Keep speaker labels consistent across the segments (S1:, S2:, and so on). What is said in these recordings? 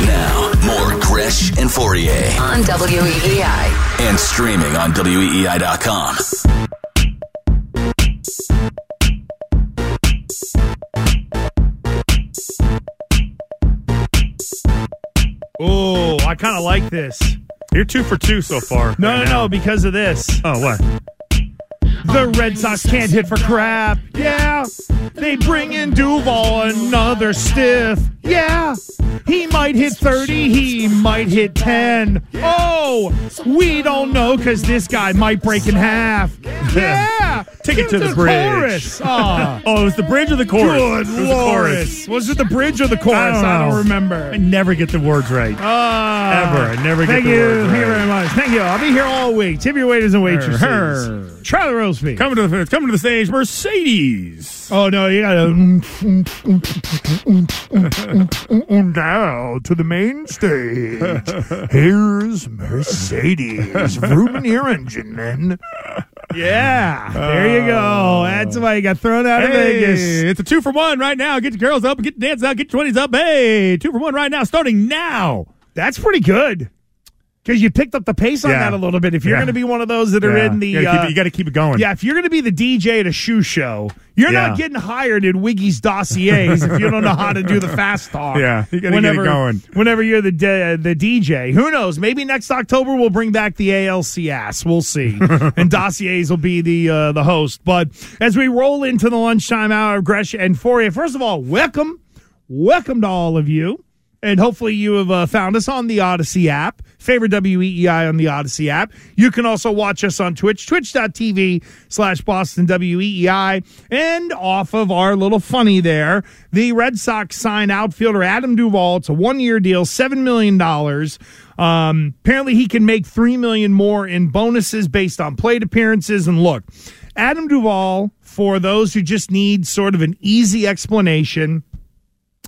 S1: Now, now, more Gresh and Fauria
S2: on WEEI
S1: and streaming on WEEI.com.
S3: Oh, I kind of like this.
S4: You're two for two so far.
S3: No,
S4: right
S3: no,
S4: now.
S3: no, because of this.
S4: Oh, what?
S3: The Red Sox can't hit for crap. Yeah. They bring in Duvall, another stiff. Yeah. He might hit 30. He might hit 10. Oh, we don't know because this guy might break in half. Yeah.
S4: Take it to the bridge.
S3: Chorus. Ah.
S4: Oh, it was the bridge or the chorus?
S3: Good
S4: It was the chorus.
S3: Was it the bridge or the chorus?
S4: I don't,
S3: I don't
S4: know.
S3: remember.
S4: I never get the words right.
S3: Ah.
S4: Ever. I never get
S3: Thank
S4: the
S3: you.
S4: words
S3: Thank you
S4: right.
S3: very much. Thank you. I'll be here all week. Tip your waiters and waitresses.
S4: Her.
S3: Charlie Roseby.
S4: Coming to the coming to the stage, Mercedes.
S3: Oh no, you gotta now to the main stage. Here's Mercedes. Vroom your engine, men. Yeah, there you go. That's why you got thrown out of
S4: Hey,
S3: Vegas.
S4: it's a two for one right now. Get your girls up, get the dance out, get your twenties up. Hey, two for one right now, starting now.
S3: That's pretty good. Because you picked up the pace on
S4: Yeah.
S3: that a little bit. If you're
S4: Yeah.
S3: going to be one of those that are
S4: Yeah.
S3: in the,
S4: you gotta, keep
S3: uh,
S4: keep it going.
S3: yeah, if you're going to be the DJ at a shoe show, you're not getting hired in Wiggy's dossiers if you don't know how to do the fast talk.
S4: Yeah, you gotta get it
S3: whenever,
S4: going.
S3: Whenever you're the d- the DJ, who knows? Maybe next October we'll bring back the ALCS. We'll see, and dossiers will be the uh, the host. But as we roll into the lunchtime hour of Gresh and Fauria, first of all, welcome, welcome to all of you. And hopefully you have uh, found us on the Odyssey app. Favorite WEEI on the Odyssey app. You can also watch us on Twitch, twitch.tv slash Boston WEEI. And off of our little funny there, the Red Sox sign outfielder Adam Duvall. It's a one-year deal, $7 million. Um, apparently he can make 3 million more in bonuses based on plate appearances. And look, Adam Duvall, for those who just need sort of an easy explanation,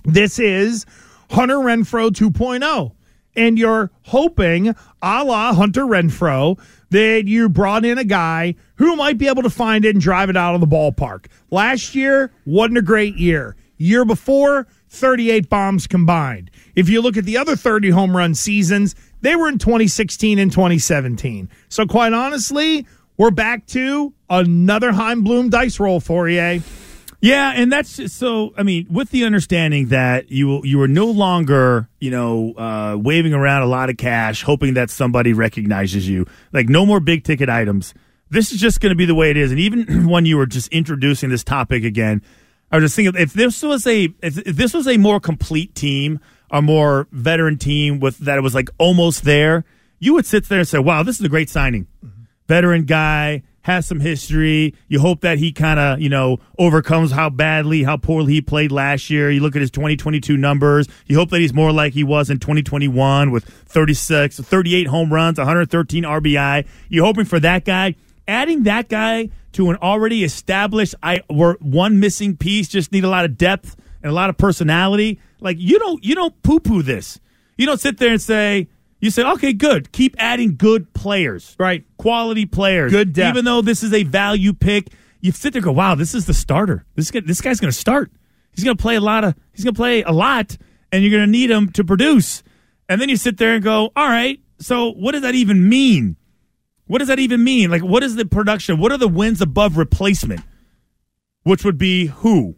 S3: this is Hunter Renfroe 2.0. And you're hoping, a la Hunter Renfroe, that you brought in a guy who might be able to find it and drive it out of the ballpark. Last year wasn't a great year. Year before, 38 bombs combined. If you look at the other 30 home run seasons, they were in 2016 and 2017. So, quite honestly, we're back to another Chaim Bloom dice roll for you.
S4: Yeah, and that's just so. I mean, with the understanding that you you are no longer, you know, uh, waving around a lot of cash, hoping that somebody recognizes you. Like no more big ticket items. This is just going to be the way it is. And even when you were just introducing this topic again, I was just thinking if this was a if, if this was a more complete team, a more veteran team with that it was like almost there, you would sit there and say, "Wow, this is a great signing." veteran guy, has some history. You hope that he kind of, you know, overcomes how badly, how poorly he played last year. You look at his 2022 numbers. You hope that he's more like he was in 2021 with 36, 38 home runs, 113 RBI. You're hoping for that guy. Adding that guy to an already established, I were one missing piece, just need a lot of depth and a lot of personality. Like you don't, you don't poo poo this. You don't sit there and say, you say, okay, good. Keep adding good players.
S3: Right.
S4: Quality players.
S3: Good depth.
S4: Even though this is a value pick, you sit there and go, wow, this is the starter. This, guy, this guy's going to start. He's going to play a lot of, he's going to play a lot, and you're going to need him to produce. And then you sit there and go, all right, so what does that even mean? What does that even mean? Like, what is the production? What are the wins above replacement? Which would be who?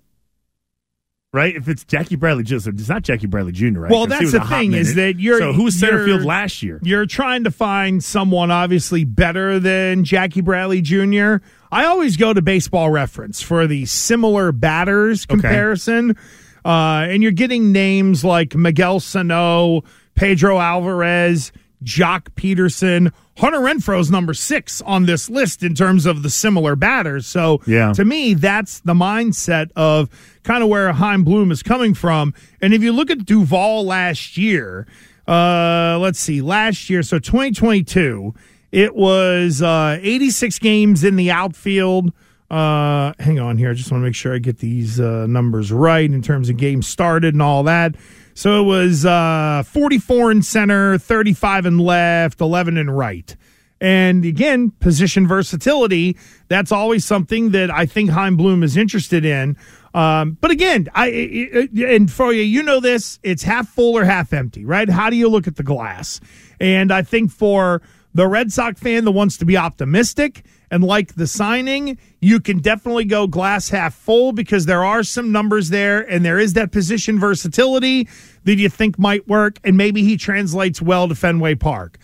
S4: Right? If it's Jackie Bradley Jr., it's not Jackie Bradley Jr., right?
S3: Well, that's the thing is that you're
S4: so who was center field last year?
S3: You're trying to find someone obviously better than Jackie Bradley Jr. I always go to baseball reference for the similar batters comparison. Uh, and you're getting names like Miguel Sano, Pedro Alvarez, Joc Pederson. Hunter Renfroe's number six on this list in terms of the similar batters. So
S4: Yeah.
S3: to me, that's the mindset of kind of where Chaim Bloom is coming from. And if you look at Duvall last year, uh, let's see, last year, so 2022, it was uh, 86 games in the outfield. Uh, hang on here. I just want to make sure I get these uh, numbers right in terms of games started and all that. So it was uh, 44 in center, 35 in left, 11 in right. And again, position versatility, that's always something that I think Chaim Bloom is interested in. Um, but again, I, and for you, you know this, it's half full or half empty, right? How do you look at the glass? And I think for the Red Sox fan that wants to be optimistic and like the signing, you can definitely go glass half full because there are some numbers there and there is that position versatility that you think might work. And maybe he translates well to Fenway Park.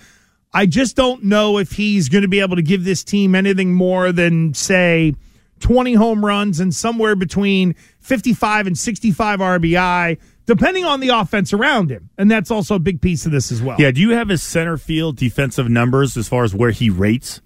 S3: I just don't know if he's going to be able to give this team anything more than, say, 20 home runs and somewhere between 55 and 65 RBI, depending on the offense around him. And that's also a big piece of this as well.
S4: Yeah, do you have his center field defensive numbers as far as where he rates?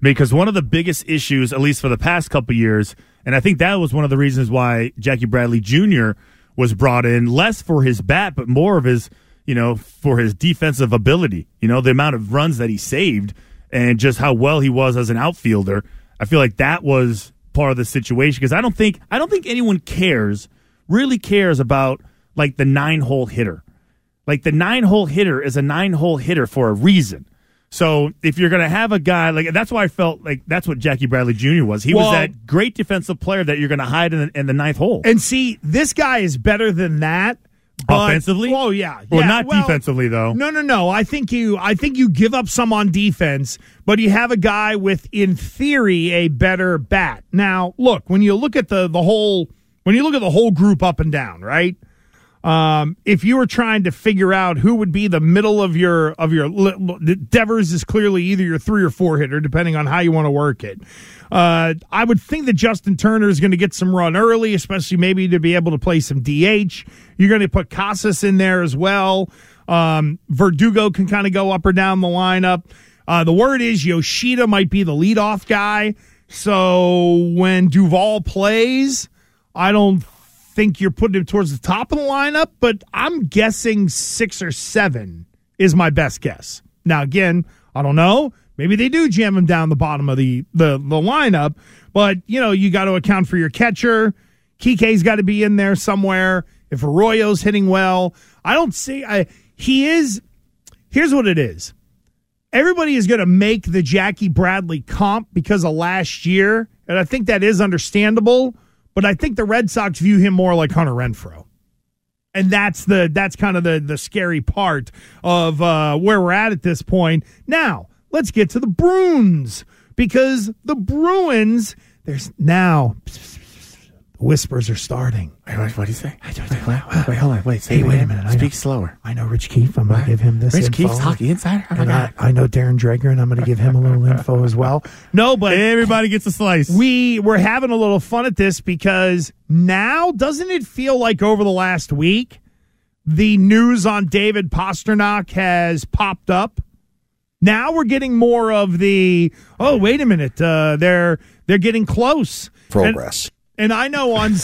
S4: Because one of the biggest issues, at least for the past couple years, and I think that was one of the reasons why Jackie Bradley Jr. was brought in, less for his bat, but more of his, you know, for his defensive ability. You know, the amount of runs that he saved and just how well he was as an outfielder. I feel like that was part of the situation because I don't think I don't think anyone cares, really cares about like the nine hole hitter. Like the nine hole hitter is a nine hole hitter for a reason. So if you're going to have a guy like that's why I felt like that's what Jackie Bradley Jr. was. He
S3: Well-
S4: was that great defensive player that you're going to hide in the, in the ninth hole.
S3: And see, this guy is better than that. but-
S4: Offensively?
S3: Oh yeah.
S4: Well,
S3: yeah,
S4: not defensively, though.
S3: No, no, no. I think you I think you give up some on defense, but you have a guy with in theory a better bat. Now, look, when you look at the the whole when you look at the whole group up and down, right? Um, if you were trying to figure out who would be the middle of your of your Devers is clearly either your three or four hitter, depending on how you want to work it. Uh, I would think that Justin Turner is going to get some run early, especially maybe to be able to play some DH. You're going to put Casas in there as well. Um, Verdugo can kind of go up or down the lineup. Uh, the word is Yoshida might be the leadoff guy. So when Duvall plays, I don't think you're putting him towards the top of the lineup, but I'm guessing six or seven is my best guess. Now, again, I don't know. Maybe they do jam him down the bottom of the the, the lineup, but you know you got to account for your catcher. Kike's got to be in there somewhere. If Arroyo's hitting well, I don't see. I, he is. Here's what it is. Everybody is going to make the Jackie Bradley comp because of last year, and I think that is understandable. But I think the Red Sox view him more like Hunter Renfroe and that's the that's kind of the the scary part of uh, where we're at at this point. Now let's get to the Bruins because the Bruins there's now whispers are starting.
S5: Wait, what, what do you say? Wait, wait, wait, hold on. Wait, say
S3: Hey,
S5: it
S3: wait a minute. I
S5: Speak
S3: know-
S5: slower.
S3: I know Rich Keefe. I'm going to give him this.
S5: Rich
S3: info.
S5: Keefe's hockey insider. Oh
S3: And I, I know Darren Dreger, and I'm going to give him a little info as well. No, but
S4: Everybody gets a slice.
S3: we we're having a little fun at this because now doesn't it feel like over the last week the news on David Pastrnak has popped up? Now we're getting more of the oh wait a minute uh, they're they're getting close
S6: Progress.
S3: and, and I know on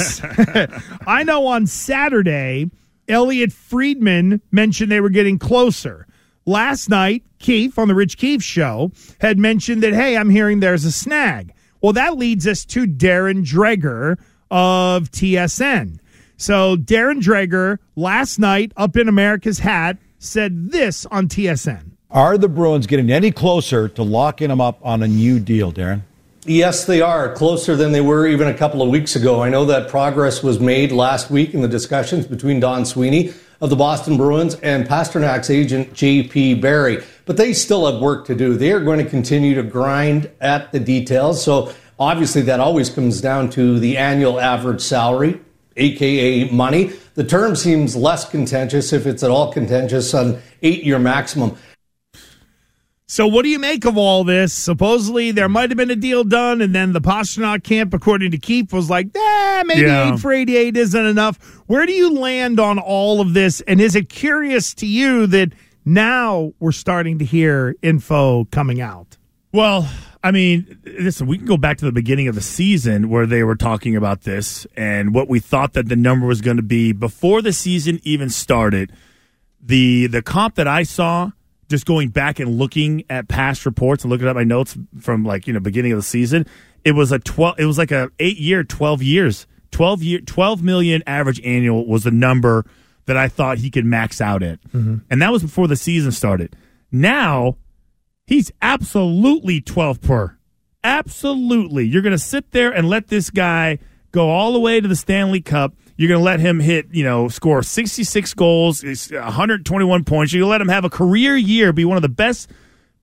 S3: I know on Saturday Elliotte Friedman mentioned they were getting closer. Last night, Keefe on the Rich Keefe show had mentioned that, hey, I'm hearing there's a snag. Well, that leads us to Darren Dreger of TSN. So, Darren Dreger last night up in America's hat said this on TSN.
S7: Are the Bruins getting any closer to locking him up on a new deal, Darren?
S8: Yes, they are closer than they were even a couple of weeks ago. I know that progress was made last week in the discussions between Don Sweeney of the Boston Bruins and Pastrnak's agent J.P. Barry, but they still have work to do. They are going to continue to grind at the details. So obviously, that always comes down to the annual average salary. aka money. The term seems less contentious if it's at all contentious on eight year maximum.
S3: So, what do you make of all this? Supposedly, there might have been a deal done, and then the Pastrnak camp, according to Keefe, was like, "Eh, maybe
S4: Yeah.
S3: eight for eighty-eight isn't enough." Where do you land on all of this? And is it curious to you that now we're starting to hear info coming out?
S4: Well, I mean, listen, we can go back to the beginning of the season where they were talking about this and what we thought that the number was going to be before the season even started. The the comp that I saw, just going back and looking at past reports and looking at my notes from like you know beginning of the season, it was a twelve. It was like a eight year, twelve years, twelve year, twelve million average annual was the number that I thought he could max out at, mm-hmm. and that was before the season started. Now He's absolutely 12 per. Absolutely. You're going to sit there and let this guy go all the way to the Stanley Cup. You're going to let him hit, you know, score 66 goals, 121 points. You're going to let him have a career year, be one of the best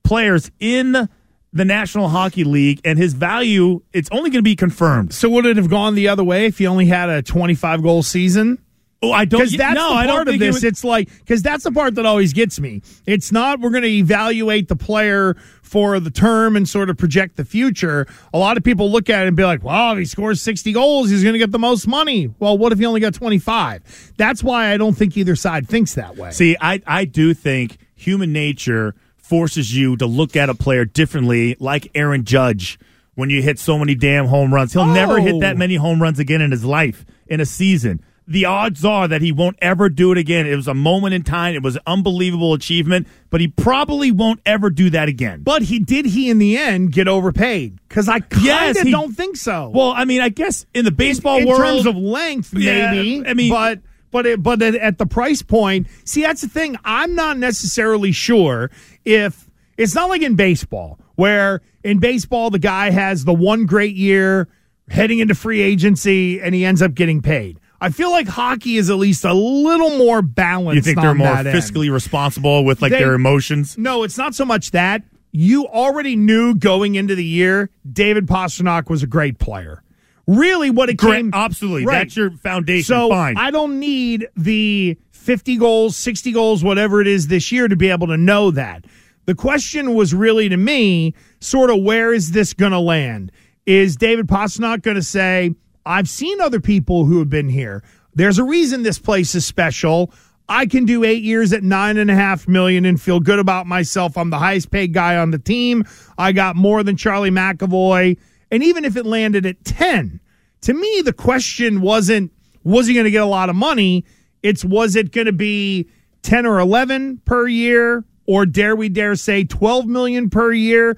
S4: players in the National Hockey League, and his value, it's only going to be confirmed.
S3: So, would it have gone the other way if he only had a twenty-five goal season?
S4: Oh, I don't.
S3: Because that's
S4: no,
S3: the
S4: I don't
S3: part of
S4: think it
S3: this. it's like because that's the part that always gets me. It's not we're going to evaluate the player for the term and sort of project the future. A lot of people look at it and be like, "Well, if he scores sixty goals, he's going to get the most money." Well, what if he only got twenty-five? That's why I don't think either side thinks that way.
S4: See, I, I do think human nature forces you to look at a player differently, like Aaron Judge. When you hit so many damn home runs, he'll never hit that
S3: Oh.
S4: many home runs again in his life in a season. The odds are that he won't ever do it again. It was a moment in time. It was an unbelievable achievement, but he probably won't ever do that again.
S3: But he did. He in the end get overpaid because I kind of
S4: Yes, he-
S3: don't think so.
S4: Well, I mean, I guess in the baseball
S3: in
S4: world,
S3: terms of length,
S4: Yeah,
S3: maybe.
S4: I mean-
S3: but but it, but at the price point, see, that's the thing. I'm not necessarily sure if it's not like in baseball, where in baseball the guy has the one great year heading into free agency and he ends up getting paid. I feel like hockey is at least a little more balanced.
S4: you think they're more
S3: that end.
S4: fiscally responsible with like
S3: They-
S4: their emotions.
S3: No, it's not so much that. You already knew going into the year David Pastrnak was a great player. Really, what it
S4: Great,
S3: came
S4: absolutely.
S3: Right.
S4: That's your foundation.
S3: So
S4: Fine.
S3: I don't need the 50 goals, 60 goals, whatever it is this year to be able to know that. The question was really to me sort of where is this going to land? Is David Pastrnak going to say, I've seen other people who have been here. There's a reason this place is special. I can do eight years at nine and a half million and feel good about myself. I'm the highest paid guy on the team. I got more than Charlie McAvoy. And even if it landed at 10, to me, the question wasn't, was he going to get a lot of money? It's, was it going to be 10 or 11 per year? Or dare we dare say 12 million per year?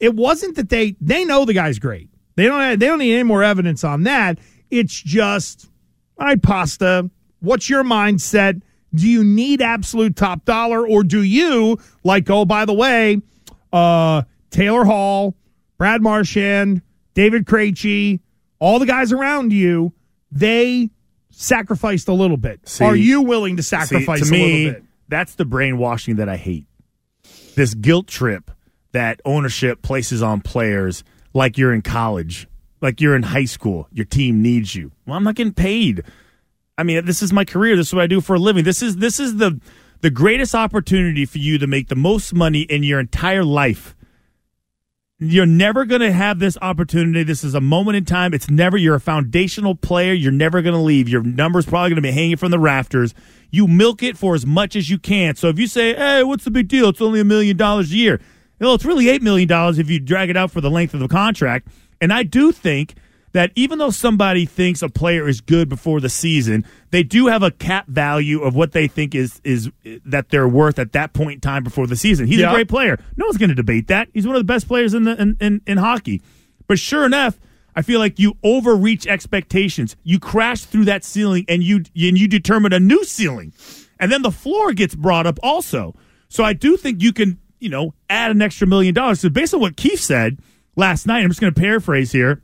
S3: It wasn't that they, they know the guy's great. They don't, they don't need any more evidence on that. It's just, all right, Pasta, what's your mindset? Do you need absolute top dollar or do you, like, oh, by the way, uh, Taylor Hall, Brad Marchand, David Krejci, all the guys around you, they sacrificed a little bit.
S4: See-
S3: Are you willing to
S4: See,
S3: sacrifice
S4: to
S3: a
S4: me,
S3: little bit?
S4: that's the brainwashing that I hate. This guilt trip that ownership places on players like you're in college, like you're in high school. Your team needs you. Well, I'm not getting paid. I mean, this is my career. This is what I do for a living. This is this is the the greatest opportunity for you to make the most money in your entire life. You're never going to have this opportunity. This is a moment in time. It's never, you're a foundational player. You're never going to leave. Your number's probably going to be hanging from the rafters. You milk it for as much as you can. So if you say, hey, what's the big deal? It's only a million dollars a year. Well, it's really $8 million if you drag it out for the length of the contract. And I do think that even though somebody thinks a player is good before the season, they do have a cap value of what they think is is that they're worth at that point in time before the season. He's
S3: Yeah.
S4: a great player. No one's going to debate that. He's one of the best players in the in, in, in hockey. But sure enough, I feel like you overreach expectations. You crash through that ceiling and you and you determine a new ceiling. And then the floor gets brought up also. So I do think you can, you know, add an extra million dollars. So based on what Keith said last night, I'm just going to paraphrase here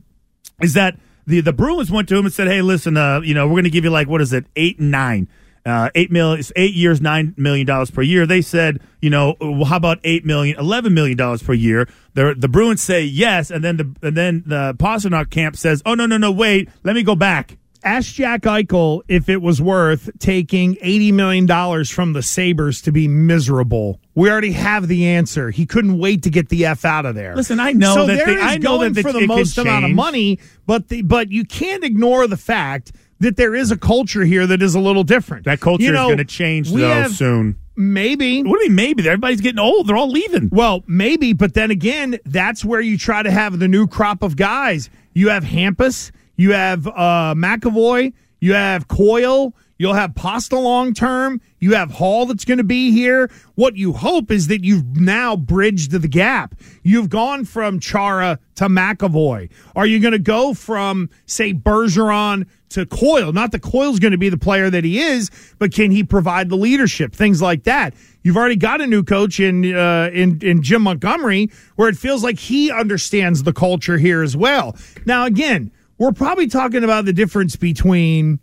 S4: is that the the Bruins went to him and said, "Hey, listen, uh, you know, we're going to give you like what is it, eight and nine, uh, eight million, eight years, nine million dollars per year." They said, "You know, well, how about eight million, eleven million dollars per year?" The the Bruins say yes, and then the and then the Pastrnak camp says, "Oh no, no, no, wait, let me go back."
S3: Ask Jack Eichel if it was worth taking $80 million from the Sabres to be miserable. We already have the answer. He couldn't wait to get the F out of there.
S4: Listen, I know
S3: so
S4: that
S3: there
S4: the-
S3: is
S4: I know
S3: going
S4: that the-
S3: for the most amount of money, but the, but you can't ignore the fact that there is a culture here that is a little different.
S4: That culture
S3: You know,
S4: is going to change though
S3: have-
S4: soon.
S3: Maybe.
S4: What do you mean maybe? Everybody's getting old. They're all leaving.
S3: Well, maybe, but then again, that's where you try to have the new crop of guys. You have Hampus, you have uh, McAvoy, you have Coyle, you'll have Pasta long term, you have Hall that's going to be here. What you hope is that you've now bridged the gap. You've gone from Chara to McAvoy. Are you going to go from, say, Bergeron to Coyle? Not that Coyle's going to be the player that he is, but can he provide the leadership? Things like that. You've already got a new coach in uh, in in Jim Montgomery, where it feels like he understands the culture here as well. Now, again, we're probably talking about the difference between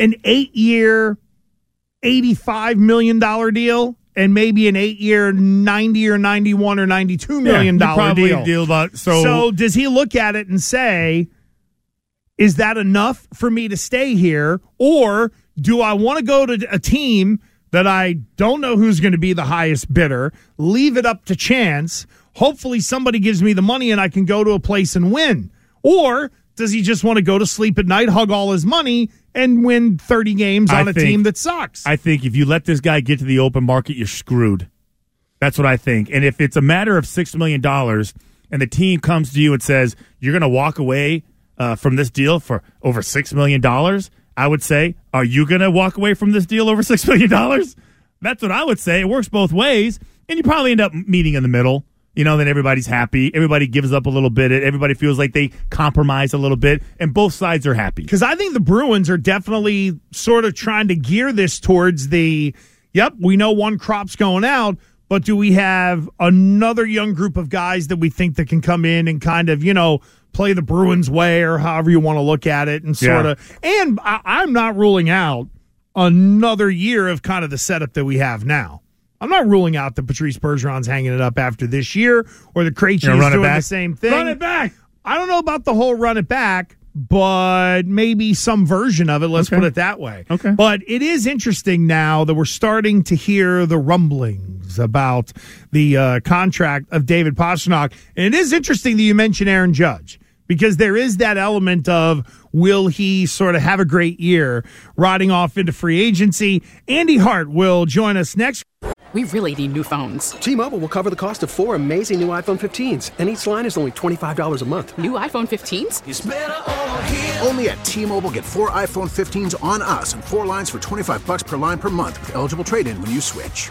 S3: an eight year, eighty five million dollar deal and maybe an eight year, ninety or ninety one or ninety two million
S4: you
S3: dollar
S4: probably
S3: deal.
S4: deal about so,
S3: So does he look at it and say, is that enough for me to stay here? Or do I want to go to a team that I don't know who's going to be the highest bidder, leave it up to chance? Hopefully somebody gives me the money and I can go to a place and win. Or does he just want to go to sleep at night, hug all his money, and win 30 games on a
S4: think-
S3: team that sucks?
S4: I think if you let this guy get to the open market, you're screwed. That's what I think. And if it's a matter of six million dollars, and the team comes to you and says you're going to walk away uh, from this deal for over six million dollars, I would say, are you going to walk away from this deal over six million dollars? That's what I would say. It works both ways, and you probably end up meeting in the middle. You know, then everybody's happy. Everybody gives up a little bit. Everybody feels like they compromise a little bit, and both sides are happy.
S3: Because I think the Bruins are definitely sort of trying to gear this towards the, yep, we know one crop's going out, but do we have another young group of guys that we think that can come in and kind of, you know, play the Bruins way or however you want to look at it and sort
S4: Yeah.
S3: of, and I, I'm not ruling out another year of kind of the setup that we have now. I'm not ruling out that Patrice Bergeron's hanging it up after this year or the Krejci is doing the same thing.
S4: Run it back.
S3: I don't know about the whole run it back, but maybe some version of it. Let's
S4: Okay.
S3: put it that way.
S4: Okay.
S3: But it is interesting now that we're starting to hear the rumblings about the uh, contract of David Pastrnak. And it is interesting that you mention Aaron Judge because there is that element of will he sort of have a great year riding off into free agency. Andy Hart will join us next.
S6: We really need new phones.
S9: T-Mobile will cover the cost of four amazing new iPhone 15s, and each line is only $25 a month.
S6: New iPhone 15s?
S10: Only at T-Mobile get four iPhone 15s on us and four lines for 25 bucks per line per month with eligible trade-in when you switch.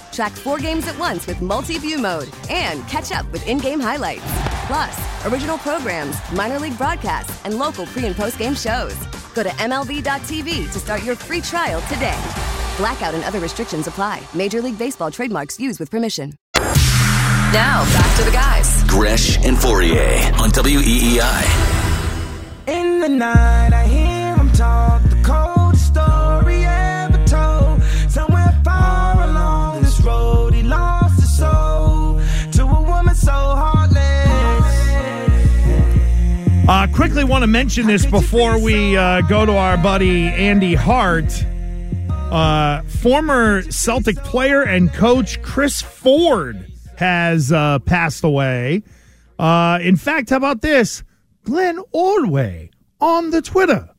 S11: Track four games at once with multi view mode and catch up with in game highlights. Plus, original programs, minor league broadcasts, and local pre and post game shows. Go to MLB.tv to start your free trial today. Blackout and other restrictions apply. Major League Baseball trademarks used with permission.
S2: Now, back to the guys.
S1: Gresh and Fauria on WEEI.
S12: In the night, I hear him talk
S3: quickly want to mention this before we uh, go to our buddy Andy Hart. Uh, former Celtic player and coach Chris Ford has uh, passed away. Uh, in fact, how about this? Glenn Ordway on the Twitter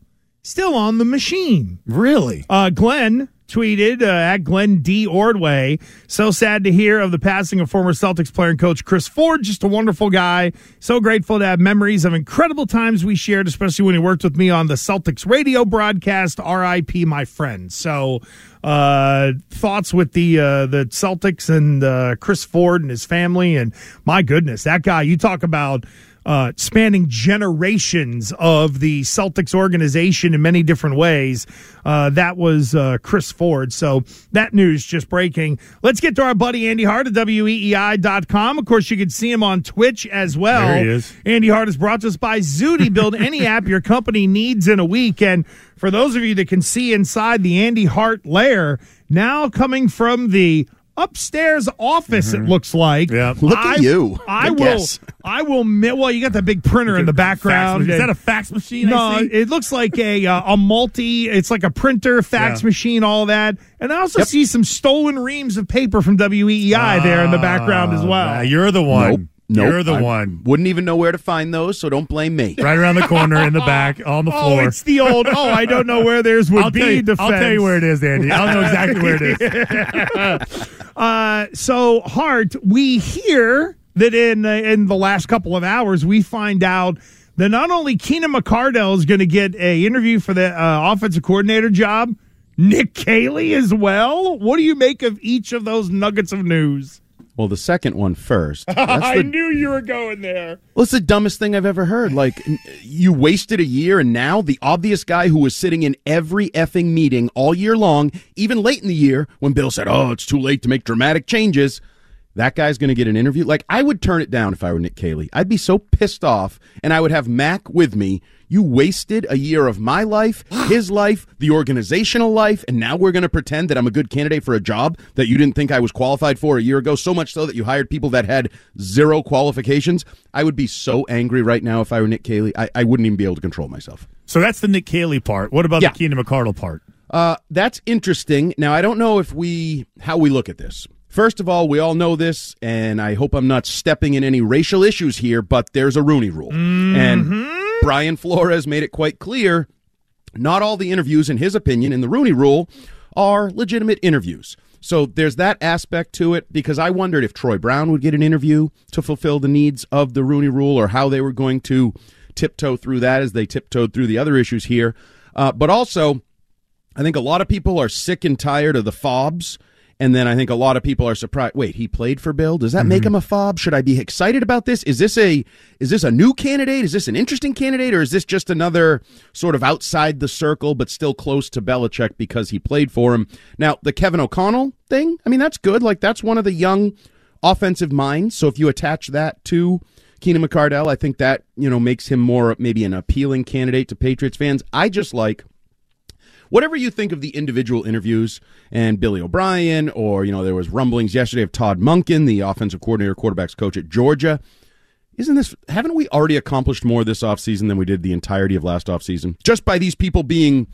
S3: still on the machine.
S4: Really?
S3: Uh, Glenn tweeted uh, at Glenn D. Ordway. So sad to hear of the passing of former Celtics player and coach Chris Ford. Just a wonderful guy. So grateful to have memories of incredible times we shared, especially when he worked with me on the Celtics radio broadcast. R.I.P. My friend. So uh, thoughts with the uh, the Celtics and uh, Chris Ford and his family. And my goodness, that guy. You talk about uh, spanning generations of the Celtics organization in many different ways. Uh, that was uh, Chris Ford. So that news just breaking. Let's get to our buddy Andy Hart at WEEI.com. Of course, you can see him on Twitch as well.
S4: There he is.
S3: Andy Hart is brought to us by Zooty. Build any app your company needs in a week. And for those of you that can see inside the Andy Hart lair, now coming from the upstairs office, it looks like.
S4: Yeah.
S13: Look at
S3: I-
S13: you.
S3: I
S13: Good
S3: will.
S13: guess.
S3: I will. Well, you got that big printer in the background.
S4: Is that a fax machine?
S3: no,
S4: I see?
S3: it looks like a uh, a multi. It's like a printer, fax
S4: Yeah.
S3: machine, all that. And I also see some stolen reams of paper from WEEI there in the background as well.
S4: Ah, you're the one.
S13: Nope. Nope.
S4: You're the
S13: I
S4: one.
S13: Wouldn't even know where to find those, so don't blame me.
S4: Right around the corner in the back on the
S3: Oh,
S4: floor.
S3: it's the old. Oh, I don't know where theirs would
S4: I'll
S3: be.
S4: tell, you,
S3: defense.
S4: I'll tell you where it is, Andy. I'll know exactly where it is.
S3: Uh, so Hart, we hear that in uh, in the last couple of hours, we find out that not only Keenan McCardell is going to get a interview for the uh, offensive coordinator job, Nick Caley as well. What do you make of each of those nuggets of news?
S13: Well, the second one first. That's
S3: I knew you were going there.
S13: well, it's the dumbest thing I've ever heard. Like, you wasted a year, and now the obvious guy who was sitting in every effing meeting all year long, even late in the year, when Bill said, "Oh, it's too late to make dramatic changes," that guy's going to get an interview. Like, I would turn it down if I were Nick Caley. I'd be so pissed off, and I would have Mac with me. You wasted a year of my life, his life, the organizational life, and now we're going to pretend that I'm a good candidate for a job that you didn't think I was qualified for a year ago, so much so that you hired people that had zero qualifications. I would be so angry right now if I were Nick Caley. I, I wouldn't even be able to control myself.
S4: So that's the Nick Caley part. What about
S13: Yeah.
S4: the Keenan McCardell part?
S13: Uh, that's interesting. Now, I don't know if we how we look at this. First of all, we all know this, and I hope I'm not stepping in any racial issues here, but there's a Rooney Rule, and Brian Flores made it quite clear. Not all the interviews, in his opinion, in the Rooney Rule, are legitimate interviews. So there's that aspect to it because I wondered if Troy Brown would get an interview to fulfill the needs of the Rooney Rule or how they were going to tiptoe through that as they tiptoed through the other issues here. Uh, but also, I think a lot of people are sick and tired of the fobs. And then I think a lot of people are surprised. Wait, he played for Bill. Does that make mm-hmm. him a fob? Should I be excited about this? Is this a is this a new candidate? Is this an interesting candidate, or is this just another sort of outside the circle but still close to Belichick because he played for him? Now the Kevin O'Connell thing. I mean, that's good. Like that's one of the young offensive minds. So if you attach that to Keenan McCardell, I think that you know makes him more maybe an appealing candidate to Patriots fans. I just like whatever you think of the individual interviews and Billy O'Brien, or, you know, there was rumblings yesterday of Todd Monken, the offensive coordinator, quarterbacks coach at Georgia. Isn't this, haven't we already accomplished more this offseason than we did the entirety of last offseason? Just by these people being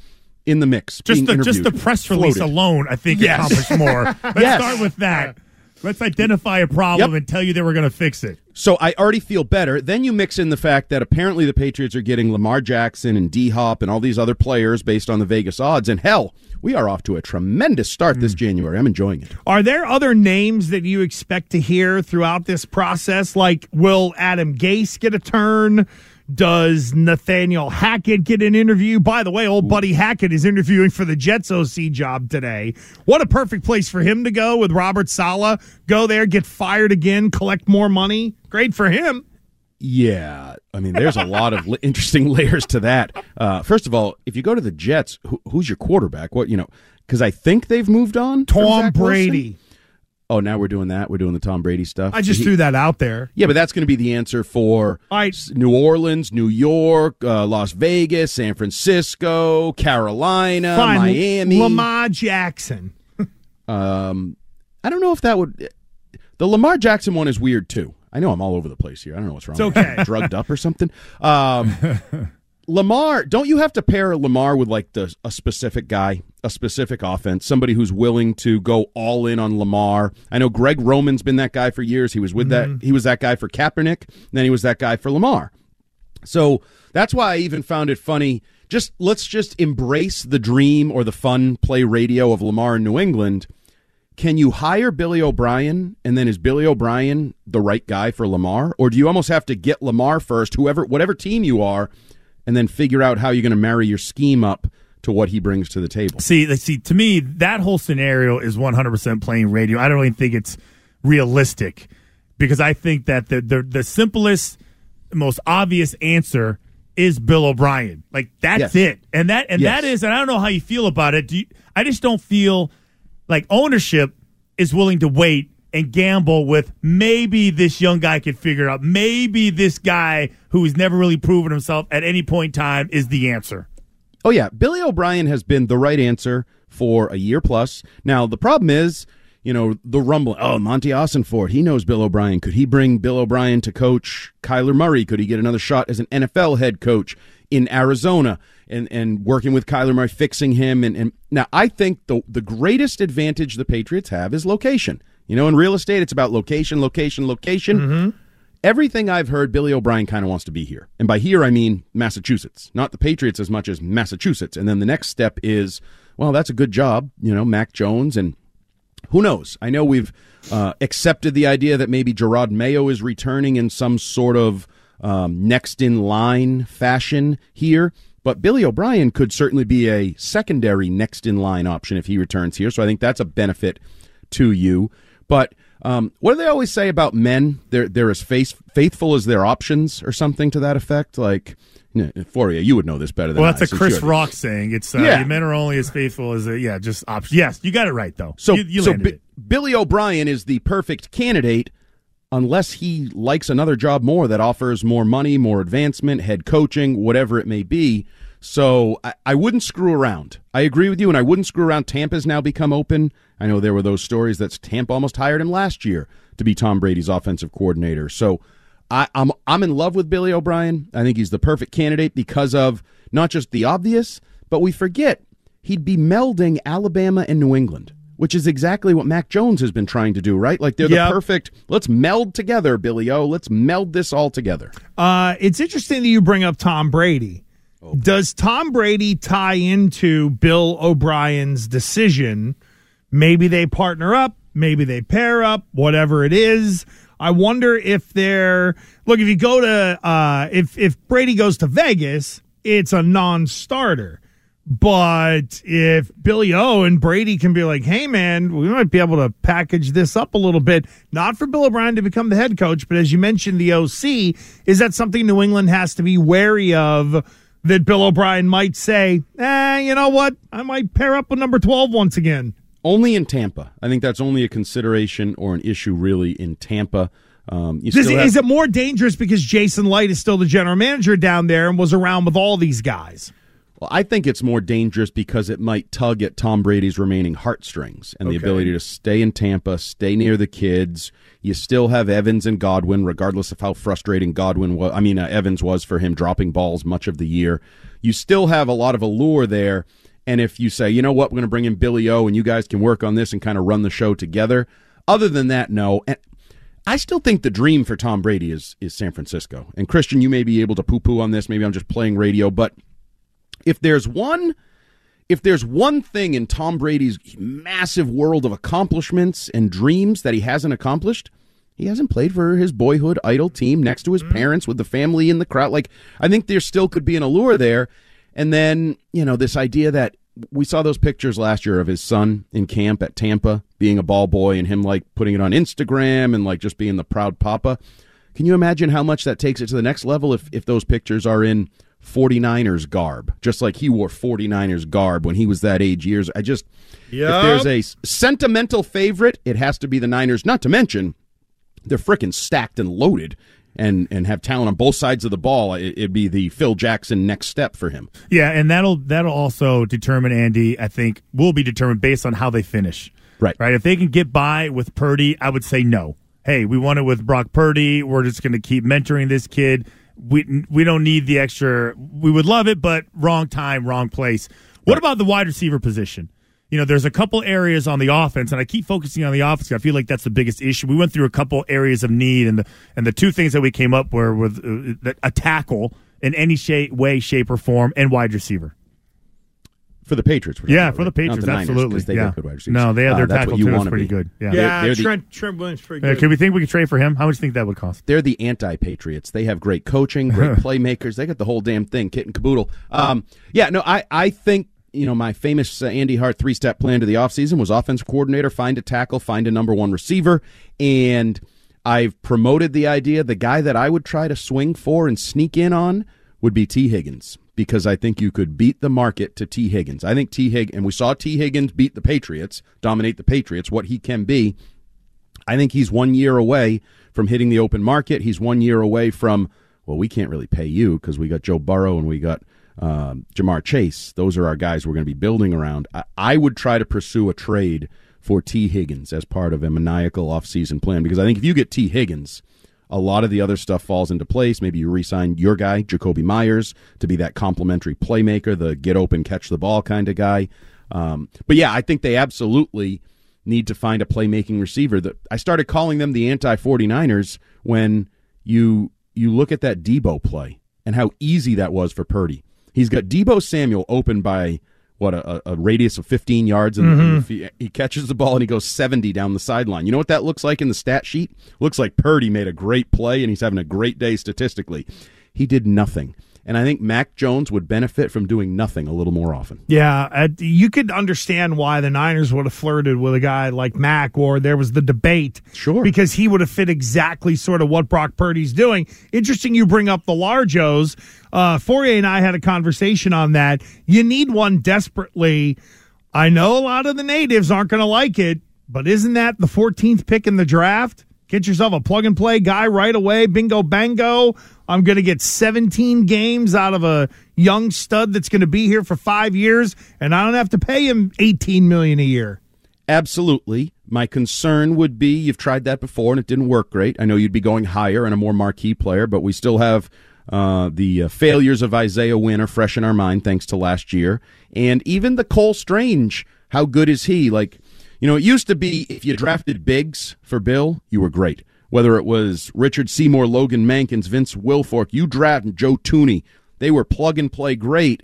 S13: in the mix.
S4: Just
S13: being
S4: the just the press release
S13: floated.
S4: alone, I think,
S13: Yes.
S4: accomplished more. Let's
S13: Yes.
S4: start with that. Let's identify a problem
S13: Yep.
S4: and tell you that we're going to fix it.
S13: So I already feel better. Then you mix in the fact that apparently the Patriots are getting Lamar Jackson and D Hop and all these other players based on the Vegas odds. And hell, we are off to a tremendous start this hmm. January. I'm enjoying it.
S3: Are there other names that you expect to hear throughout this process? Like, will Adam Gase get a turn? Does Nathaniel Hackett get an interview? By the way, old buddy Hackett is interviewing for the Jets OC job today. What a perfect place for him to go with Robert Saleh. Go there, get fired again, collect more money. Great for him.
S13: Yeah, I mean, there's a lot of interesting layers to that. Uh, first of all, if you go to the Jets, who, who's your quarterback? What you know? Because I think they've moved on.
S3: Tom
S13: Brady. Wilson. Oh, now we're doing that. We're doing the Tom Brady stuff.
S3: I just
S13: He-
S3: threw that out there.
S13: Yeah, but that's going to be the answer for s- New Orleans, New York, uh, Las Vegas, San Francisco, Carolina,
S3: Fine.
S13: Miami.
S3: Lamar Jackson.
S13: Um, I don't know if that would. The Lamar Jackson one is weird too. I know I'm all over the place here. I don't know what's wrong.
S3: It's okay.
S13: drugged up or something. Um, Lamar, don't you have to pair Lamar with like the a specific guy, a specific offense, somebody who's willing to go all in on Lamar? I know Greg Roman's been that guy for years. He was with that. Mm-hmm. He was that guy for Kaepernick. Then he was that guy for Lamar. So that's why I even found it funny just let's just embrace the dream or the fun play radio of Lamar in New England. Can you hire Billy O'Brien and then is Billy O'Brien the right guy for Lamar? Or do you almost have to get Lamar first, whoever whatever team you are, and then figure out how you're going to marry your scheme up to what he brings to the table?
S4: See, see, to me, that whole scenario is 100% playing radio. I don't even think it's realistic because I think that the the, the simplest, most obvious answer is Bill O'Brien. Like that's
S14: Yes.
S4: it, and that and
S14: Yes.
S4: that is, and I don't know how you feel about it. Do you, I just don't feel like ownership is willing to wait and gamble with maybe this young guy could figure out. Maybe this guy who has never really proven himself at any point in time is the answer.
S13: Oh yeah, Billy O'Brien has been the right answer for a year plus. Now the problem is, you know, the rumble. Oh, Monti Ossenfort, he knows Bill O'Brien. Could he bring Bill O'Brien to coach Kyler Murray? Could he get another shot as an NFL head coach in Arizona and and working with Kyler Murray, fixing him? And, and now I think the the greatest advantage the Patriots have is location. You know, in real estate, it's about location, location, location. Everything I've heard, Billy O'Brien kind of wants to be here. And by here, I mean Massachusetts, not the Patriots as much as Massachusetts. And then the next step is, well, that's a good job, you know, Mac Jones. And who knows? I know we've uh, accepted the idea that maybe Jerod Mayo is returning in some sort of um, next in line fashion here. But Billy O'Brien could certainly be a secondary next in line option if he returns here. So I think that's a benefit to you. But um, what do they always say about men? They're they're as face, faithful as their options, or something to that effect. Like, you know, Fauria, you would know this better than
S4: Well, that's a Chris Rock saying. It's uh,
S13: Yeah.
S4: men are only as faithful as a, yeah, just options. Yes, you got it right though.
S13: So,
S4: you, you
S13: so
S4: it.
S13: Billy O'Brien is the perfect candidate unless he likes another job more that offers more money, more advancement, head coaching, whatever it may be. So I, I wouldn't screw around. I agree with you, and I wouldn't screw around. Tampa's now become open. I know there were those stories that Tampa almost hired him last year to be Tom Brady's offensive coordinator. So I, I'm I'm in love with Billy O'Brien. I think he's the perfect candidate because of not just the obvious, but we forget he'd be melding Alabama and New England, which is exactly what Mac Jones has been trying to do, right? Like they're
S3: Yep.
S13: the perfect. Let's meld together, Billy O. Let's meld this all together.
S3: Uh, it's interesting that you bring up Tom Brady. Does Tom Brady tie into Bill O'Brien's decision? Maybe they partner up, maybe they pair up, whatever it is. I wonder if they're look. If you go to uh, if if Brady goes to Vegas, it's a non-starter. But if Billy O and Brady can be like, hey, man, we might be able to package this up a little bit, not for Bill O'Brien to become the head coach, but as you mentioned, the OC, is that something New England has to be wary of that Bill O'Brien might say, eh, you know what? I might pair up with number 12 once again.
S13: Only in Tampa. I think that's only a consideration or an issue really in Tampa. Um, you
S3: Does
S13: still have-
S3: is it more dangerous because Jason Licht is still the general manager down there and was around with all these guys?
S13: Well, I think it's more dangerous because it might tug at Tom Brady's remaining heartstrings and the ability to stay in Tampa, stay near the kids. You still have Evans and Godwin, regardless of how frustrating Godwin was. I mean, uh, Evans was for him dropping balls much of the year. You still have a lot of allure there. And if you say, you know what, we're going to bring in Billy O and you guys can work on this and kind of run the show together. Other than that, no. And I still think the dream for Tom Brady is is San Francisco. And Christian, you may be able to poo poo on this. Maybe I'm just playing radio, but if there's one if there's one thing in Tom Brady's massive world of accomplishments and dreams that he hasn't accomplished, he hasn't played for his boyhood idol team next to his mm-hmm. parents with the family in the crowd. Like I think there still could be an allure there. And then, you know, this idea that we saw those pictures last year of his son in camp at Tampa being a ball boy and him like putting it on Instagram and like just being the proud papa. Can you imagine how much that takes it to the next level if, if those pictures are in 49ers garb, just like he wore 49ers garb when he was that age years? I just,
S3: Yep.
S13: if there's a sentimental favorite, it has to be the Niners, not to mention they're frickin' stacked and loaded and, and have talent on both sides of the ball. It, it'd be the Phil Jackson next step for him.
S4: Yeah, and that'll that'll also determine Andy. I think will be determined based on how they finish.
S13: Right,
S4: right. If they can get by with Purdy, I would say no. Hey, we won it with Brock Purdy. We're just going to keep mentoring this kid. We we don't need the extra. We would love it, but wrong time, wrong place. What about the wide receiver position? You know, there's a couple areas on the offense, and I keep focusing on the offense. I feel like that's the biggest issue. We went through a couple areas of need, and the and the two things that we came up were with uh, a tackle in any shape, way, shape, or form, and wide receiver.
S13: For the Patriots,
S4: Yeah,
S13: talking
S4: for the
S13: about, right? Not
S4: Patriots,
S13: Niners, they
S4: yeah.
S13: good wide receivers.
S4: No, they have
S13: Uh,
S4: their
S13: that's
S4: tackle too. It's pretty
S13: be.
S4: good. Yeah.
S13: They're- they're the-
S3: Trent Trent Williams pretty
S4: Uh,
S3: good.
S4: can we think we could trade for him? How much do you think that would cost?
S13: They're the anti-patriots. They have great coaching, great playmakers. They got the whole damn thing, kit and caboodle. Um, yeah, no, I, I think you know my famous uh, Andy Hart three-step plan to the offseason was offensive coordinator, find a tackle, find a number one receiver, and I've promoted the idea the guy that I would try to swing for and sneak in on would be Tee Higgins because I think you could beat the market to Tee Higgins. I think Tee Higgins, and we saw Tee Higgins beat the Patriots, dominate the Patriots, what he can be. I think he's one year away from hitting the open market. He's one year away from, well, we can't really pay you because we got Joe Burrow and we got um, Ja'Marr Chase. Those are our guys we're going to be building around. I, I would try to pursue a trade for Tee Higgins as part of a maniacal offseason plan because I think if you get Tee Higgins, a lot of the other stuff falls into place. Maybe you re-sign your guy, Jakobi Meyers, to be that complementary playmaker, the get open, catch the ball kind of guy. Um, but yeah, I think they absolutely need to find a playmaking receiver. That I started calling them the anti 49ers when you you look at that Deebo play and how easy that was for Purdy. He's got Deebo Samuel open by what a, a radius of 15 yards, and
S3: Mhm.
S13: he, he catches the ball and he goes 70 down the sideline. You know what that looks like in the stat sheet? Looks like Purdy made a great play and he's having a great day statistically. He did nothing, and I think Mac Jones would benefit from doing nothing a little more often.
S3: Yeah, uh, you could understand why the Niners would have flirted with a guy like Mac, or there was the debate.
S13: Sure.
S3: Because he would have fit exactly sort of what Brock Purdy's doing. Interesting you bring up the Largos. Uh, Fauria and I had a conversation on that. You need one desperately. I know a lot of the natives aren't going to like it, but isn't that the 14th pick in the draft? Get yourself a plug and play guy right away. Bingo, bango. I'm going to get 17 games out of a young stud that's going to be here for five years, and I don't have to pay him 18 million a year.
S13: Absolutely. My concern would be you've tried that before and it didn't work great. I know you'd be going higher and a more marquee player, but we still have uh, the uh, failures of Isaiah Wynn are fresh in our mind thanks to last year. And even the Cole Strange, how good is he? Like, you know, it used to be if you drafted bigs for Bill, you were great. Whether it was Richard Seymour, Logan Mankins, Vince Wilfork, you draft Joe Thuney, they were plug and play great.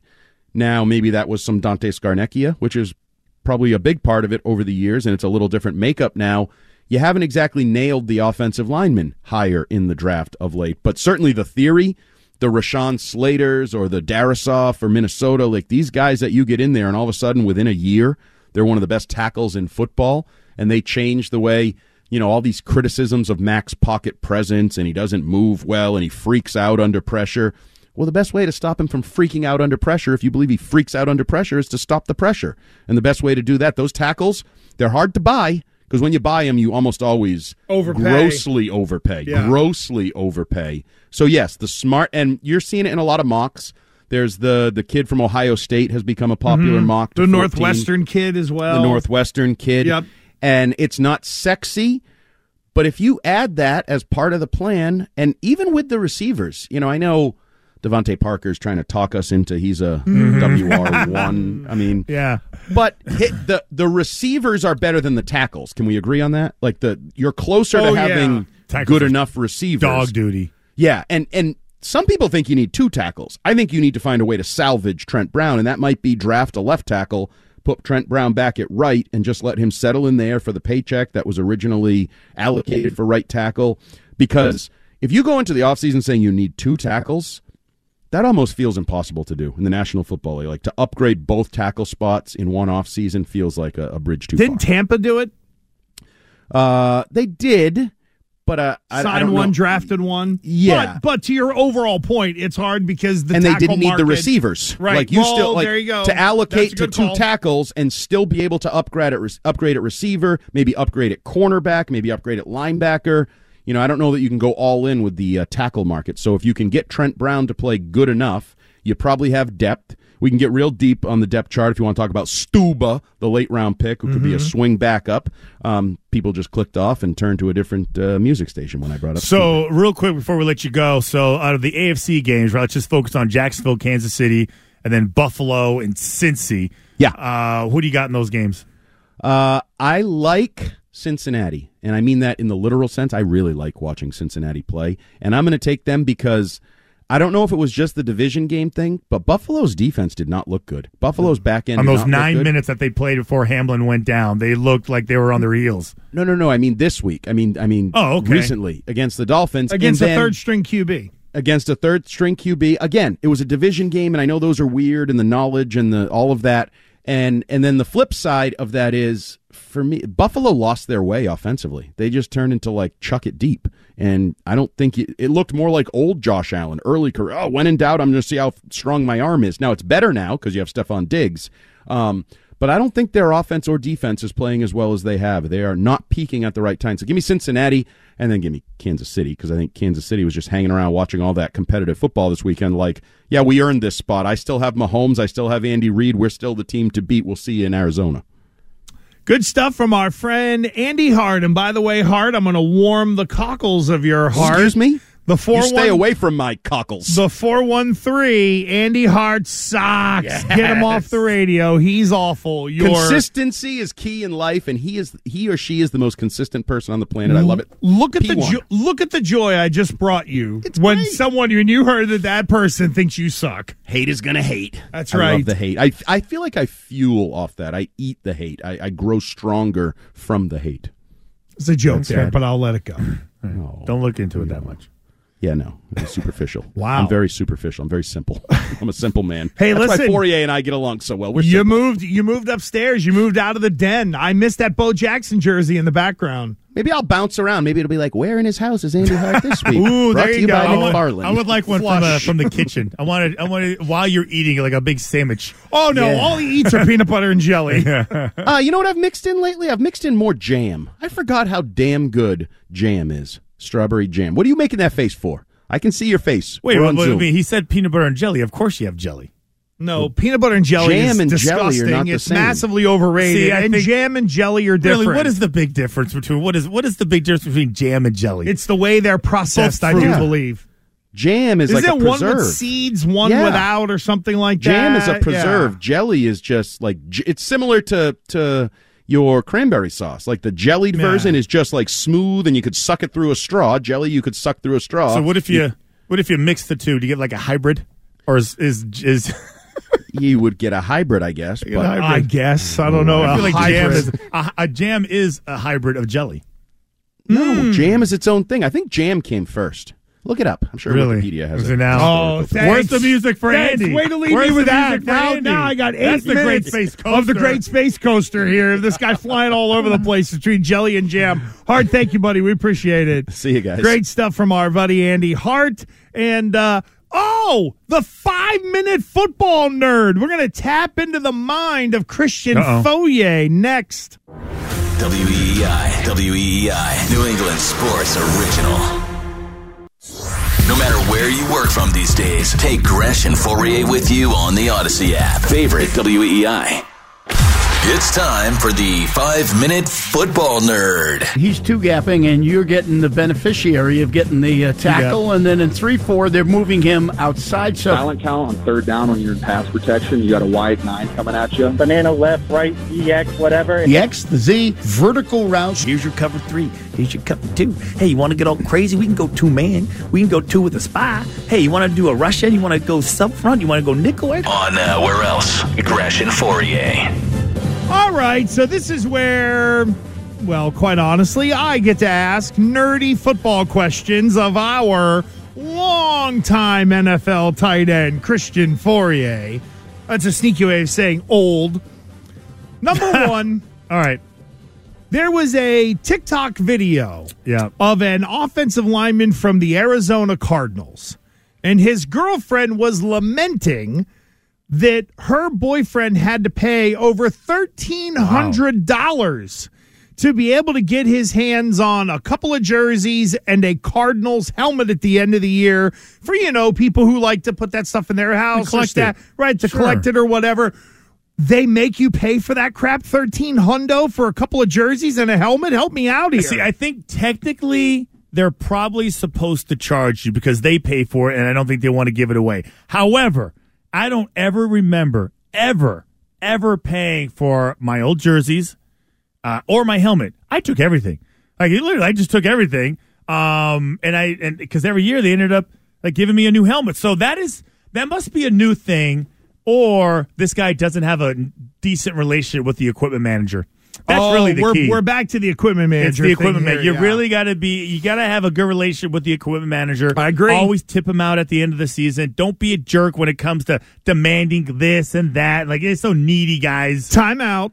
S13: Now, maybe that was some Dante Scarnecchia, which is probably a big part of it over the years, and it's a little different makeup now. You haven't exactly nailed the offensive lineman higher in the draft of late, but certainly the theory, the Rashawn Slaters or the Darrisaw for Minnesota, like these guys that you get in there, and all of a sudden within a year, they're one of the best tackles in football, and they change the way. You know, all these criticisms of Mac's pocket presence and he doesn't move well and he freaks out under pressure. Well, the best way to stop him from freaking out under pressure, if you believe he freaks out under pressure, is to stop the pressure. And the best way to do that, those tackles, they're hard to buy because when you buy them, you almost always
S3: Overpay.
S13: grossly overpay.
S3: Yeah.
S13: Grossly overpay. So yes, the smart and you're seeing it in a lot of mocks. There's the the kid from Ohio State has become a popular
S3: Mhm.
S13: mock.
S3: The
S13: 14.
S3: Northwestern kid as well.
S13: The Northwestern kid.
S3: Yep.
S13: And it's not sexy, but if you add that as part of the plan, and even with the receivers, you know, I know DeVante Parker's trying to talk us into he's a mm-hmm. WR one. I mean,
S3: Yeah.
S13: but hit the the receivers are better than the tackles. Can we agree on that? Like the you're closer
S3: Oh,
S13: to
S3: yeah.
S13: having
S4: Tackles
S13: good enough receivers.
S4: Dog duty.
S13: Yeah, and and some people think you need two tackles. I think you need to find a way to salvage Trent Brown, and that might be draft a left tackle, put Trent Brown back at right, and just let him settle in there for the paycheck that was originally allocated for right tackle. Because if you go into the offseason saying you need two tackles, that almost feels impossible to do in the National Football League. Like to upgrade both tackle spots in one offseason feels like a, a bridge too
S3: Didn't Tampa do it?
S13: Uh, they did, but uh, I, I
S3: Signed
S13: don't
S3: one,
S13: know.
S3: drafted one.
S13: Yeah.
S3: But, but to your overall point, it's hard because the
S13: and they didn't need the receivers.
S3: Right.
S13: Like you
S3: Well,
S13: still like
S3: there you go.
S13: to allocate to two
S3: call.
S13: tackles and still be able to upgrade at upgrade at receiver, maybe upgrade at cornerback, maybe upgrade at linebacker. You know, I don't know that you can go all in with the uh, tackle market. So if you can get Trent Brown to play good enough, you probably have depth. We can get real deep on the depth chart if you want to talk about Stueber, the late round pick, who could be a
S3: Mhm.
S13: swing backup. Um, people just clicked off and turned to a different uh, music station when I brought up.
S4: So, real quick before we let you go, so out of the AFC games, right, let's just focus on Jacksonville, Kansas City, and then Buffalo and Cincy.
S13: Yeah.
S4: Uh, who do you got in those games?
S13: Uh, I like Cincinnati, and I mean that in the literal sense. I really like watching Cincinnati play, and I'm going to take them because I don't know if it was just the division game thing, but Buffalo's defense did not look good. Buffalo's back end
S4: On
S13: did
S4: those
S13: not look
S4: nine
S13: good.
S4: minutes that they played before Hamlin went down, they looked like they were on their heels.
S13: No, no, no. I mean this week. I mean, I mean,
S4: Oh, okay.
S13: recently against the Dolphins
S3: Against
S13: and
S3: a third string QB.
S13: against a third string QB. Again, it was a division game, and I know those are weird and the knowledge and the all of that. And and then the flip side of that is for me, Buffalo lost their way offensively. They just turned into like chuck it deep, and I don't think it, it looked more like old Josh Allen early career. Oh, when in doubt, I'm going to see how strong my arm is. Now it's better now because you have Stefon Diggs. Um, but I don't think their offense or defense is playing as well as they have. They are not peaking at the right time. So give me Cincinnati and then give me Kansas City because I think Kansas City was just hanging around watching all that competitive football this weekend. Like, yeah, we earned this spot. I still have Mahomes. I still have Andy Reid. We're still the team to beat. We'll see you in Arizona.
S3: Good stuff from our friend Andy Hart. And by the way, Hart, I'm going to warm the cockles of your heart.
S13: Excuse me?
S3: The four
S13: You stay
S3: one-
S13: away from my cockles.
S3: The 413, Andy Hart sucks. Get him off the radio. He's awful. You're
S13: Consistency is key in life, and he is he or she is the most consistent person on the planet. I love it.
S3: Look at the
S13: P1.
S3: jo- look at the joy I just brought you it's when someone when you heard that that person thinks you suck.
S13: Hate is gonna hate.
S3: That's
S13: I
S3: right.
S13: love the hate. I I feel like I fuel off that. I eat the hate. I, I grow stronger from the hate.
S3: It's a joke
S13: That's
S3: there,
S13: sad.
S3: but I'll let it go.
S4: Don't look into it that much.
S13: Yeah, no, it's superficial.
S3: Wow.
S13: I'm very superficial. I'm very simple. I'm a simple man.
S3: Hey,
S13: That's
S3: listen.
S13: why Fauria and I get along so well. We're
S3: you
S13: simple.
S3: moved you moved upstairs. You moved out of the den. I missed that Bo Jackson jersey in the background.
S13: Maybe I'll bounce around. Maybe it'll be like, where in his house is Andy Hart this week?
S3: Ooh,
S13: Brought
S3: there you
S13: you
S3: go. I would-
S4: I would like one from, uh, from the kitchen. I wanted, I wanted while you're eating like a big sandwich.
S3: Oh no,
S13: Yeah.
S3: all he eats are peanut butter and jelly.
S13: Uh, you know what I've mixed in lately? I've mixed in more jam. I forgot how damn good jam is. Strawberry jam. What are you making that face for? I can see your face.
S4: Wait,
S13: We're
S4: wait,
S13: on
S4: wait, wait, he said peanut butter and jelly. Of course you have jelly.
S3: No, peanut butter and jelly
S13: Jam
S3: is
S13: and jelly are
S3: disgusting.
S13: not the
S3: it's
S13: same.
S3: massively overrated.
S4: See,
S3: and
S4: think-
S3: jam and jelly are different.
S4: Really, what is the big difference between what is what is the big difference between jam and jelly?
S3: It's the way they're processed. I do
S13: fruit.
S3: believe.
S13: Jam is
S3: Is
S13: like
S3: it one with seeds, one
S13: Yeah.
S3: without, or something like that?
S13: Jam
S3: that?
S13: is a preserve. Jelly is just like it's similar to to your cranberry sauce. Like the jellied
S3: Yeah.
S13: version is just like smooth and you could suck it through a straw. Jelly you could suck through a straw.
S4: so what if you what if you mix the two? Do you get like a hybrid, or is is, is
S13: you would get a hybrid, I guess. But
S4: hybrid.
S3: I guess I don't know.
S4: I
S3: a
S4: feel like jam is a, a jam is a hybrid of jelly.
S13: no, hmm. jam is its own thing. I think jam came first. Look it up. I'm sure
S4: Really?
S13: Wikipedia has
S4: So
S13: it.
S4: now-
S3: Oh,
S4: Where's the music for
S3: Thanks.
S4: Andy?
S3: Way to leave
S4: Where's
S3: me with
S4: the
S3: that.
S4: for
S3: Now,
S4: Andy?
S3: now I got eight
S4: That's the Great
S3: minutes
S4: Space
S3: of the Great Space Coaster here. This guy flying all over the place between jelly and jam. Hart, thank you, buddy. We appreciate it.
S13: See you guys.
S3: Great stuff from our buddy Andy Hart. And, uh, oh, the five minute football nerd. We're going to tap into the mind of Christian
S4: Uh-oh.
S3: Fauria next.
S1: WEEI, WEEI, E New England Sports Original. No matter where you work from these days, take Gresh and Fauria with you on the Odyssey app. Favorite WEEI. It's time for the five minute football nerd.
S14: He's two gapping, and you're getting the beneficiary of getting the uh, tackle. And then in 3 4, they're moving him outside. So
S15: Silent count on third down when you're in pass protection. You got a wide nine coming at you.
S16: banana left, right, EX, whatever.
S14: the X, the Z, vertical routes.
S17: Here's your cover three. Here's your cover two. Hey, you want to get all crazy? We can go two man. We can go two with a spy. Hey, you want to do a rush in? You want to go sub front? You want to go nickel?
S1: On uh, where else? Gresh and Fauria.
S3: All right, so this is where, well, quite honestly, I get to ask nerdy football questions of our longtime NFL tight end, Christian Fauria. That's a sneaky way of saying old. Number one,
S4: All right.
S3: there was a TikTok video
S4: Yeah.
S3: of an offensive lineman from the Arizona Cardinals, and his girlfriend was lamenting that her boyfriend had to pay over $1,300 to be able to get his hands on a couple of jerseys and a Cardinals helmet at the end of the year for, you know, people who like to put that stuff in their house
S4: collect it.
S3: right, to
S4: Sure.
S3: collect it or whatever. They make you pay for that crap, thirteen hundo for a couple of jerseys and a helmet. Help me out here.
S4: See, I think technically they're probably supposed to charge you because they pay for it, and I don't think they want to give it away. However, I don't ever remember ever, ever paying for my old jerseys uh, or my helmet. I took everything. Like literally, I just took everything. Um, and I and because every year they ended up like giving me a new helmet. So that is that must be a new thing, or this guy doesn't have a decent relationship with the equipment manager. That's
S3: Oh,
S4: really the
S3: we're,
S4: key.
S3: We're back to the equipment manager.
S4: It's the equipment manager. You
S3: yeah.
S4: really got to be. You got to have a good relationship with the equipment manager.
S3: I agree.
S4: Always tip him out at the end of the season. Don't be a jerk when it comes to demanding this and that. Like it's so needy, guys.
S3: Time out.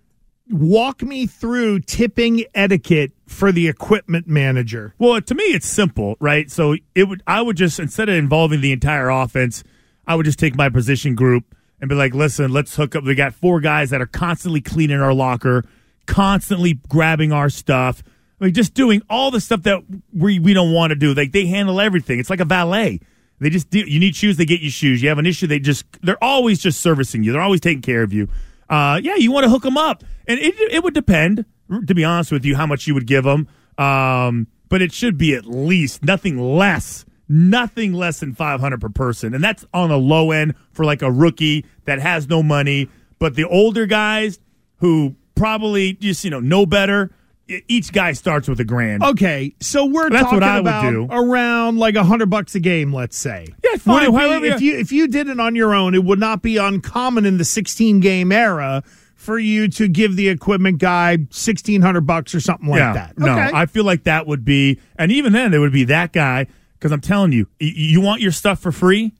S3: Walk me through tipping etiquette for the equipment manager.
S4: Well, to me, it's simple, right? So it would. I would just instead of involving the entire offense, I would just take my position group and be like, "Listen, let's hook up. We got four guys that are constantly cleaning our locker, constantly grabbing our stuff." Like just doing all the stuff that we we don't want to do. Like they handle everything. It's like a valet. They just do. You need shoes, they get you shoes. You have an issue, they just they're always just servicing you. They're always taking care of you. Uh, yeah, you want to hook them up, and it it would depend. To be honest with you, how much you would give them. Um, but it should be at least nothing less, nothing less than five hundred per person, and that's on the low end for like a rookie that has no money. But the older guys who probably just you know know better, each guy starts with a grand.
S3: Okay, so we're
S4: That's
S3: talking
S4: what I would
S3: about
S4: do.
S3: around like a hundred bucks a game, let's say.
S4: Yeah, fine,
S3: it be-
S4: however
S3: if you if you did it on your own, it would not be uncommon in the sixteen game era for you to give the equipment guy sixteen hundred bucks or something like
S4: yeah,
S3: that.
S4: No,
S3: Okay.
S4: I feel like that would be, and even then, there would be that guy because I'm telling you, y- you want your stuff for free.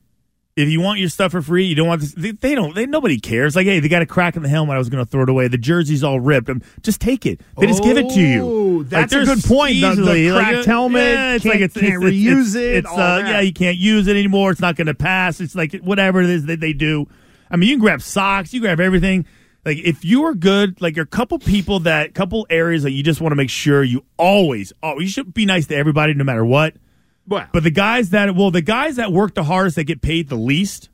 S4: If you want your stuff for free, you don't want this. They, they don't. They nobody cares. Like, hey, they got a crack in the helmet. I was going to throw it away. The jersey's all ripped. Um, just take it. They just give it to you.
S3: Oh,
S4: Like,
S3: that's a good point. The- the
S4: easily, like,
S3: cracked
S4: uh,
S3: helmet,
S4: yeah, it's
S3: can't-
S4: like it's,
S3: can't
S4: it's, it's-
S3: reuse it,
S4: It's, uh, yeah, you can't use it anymore. It's not going to pass. It's like whatever it is that they do. I mean, you can grab socks. You grab everything. Like if you are good, like a couple people that couple areas that you just want to make sure you always, oh, you should be nice to everybody no matter what. But the guys that well, the guys that work the hardest that get paid the least,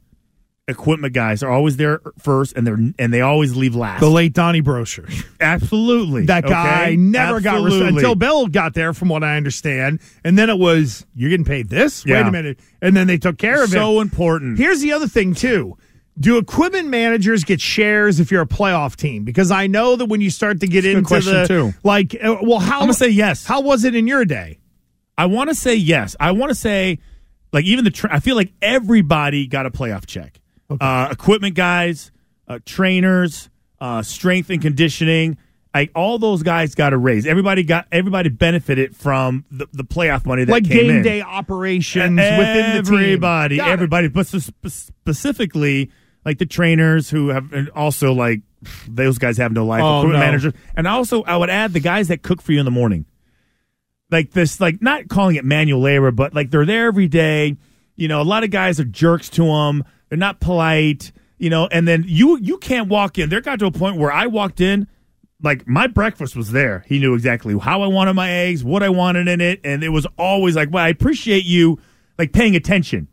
S4: equipment guys are always there first, and they're and they always leave last.
S3: the late Donnie Brocher.
S4: Absolutely,
S3: That guy
S4: okay?
S3: never got
S4: Absolutely.
S3: respect until Bill got there, from what I understand. And then it was, you're getting paid this? Wait a minute. And then they took care of it.
S4: So important.
S3: Here's the other thing, too. Do equipment managers get shares if you're a playoff team? Because I know that when you start to get
S4: That's
S3: into
S4: question,
S3: the
S4: too.
S3: like, uh, well, how
S4: I'm gonna say yes.
S3: How was it in your day?
S4: I want to say yes. I want to say, like, even the, tra- I feel like everybody got a playoff check. Uh, equipment guys, uh, trainers, uh, strength and conditioning. Like all those guys got a raise. Everybody got everybody benefited from the, the playoff money that
S3: Like
S4: came
S3: game
S4: in.
S3: day operations within the team.
S4: everybody, everybody, but spe- specifically like the trainers who have, and also like those guys have no life.
S3: Oh,
S4: equipment
S3: no.
S4: managers, and also I would add the guys that cook for you in the morning like this, like not calling it manual labor, but like they're there every day. You know, a lot of guys are jerks to them. They're not polite. You know, and then you you can't walk in. There got to a point where I walked in, like my breakfast was there. He knew exactly how I wanted my eggs, what I wanted in it, and it was always like, "Well, I appreciate you like paying attention."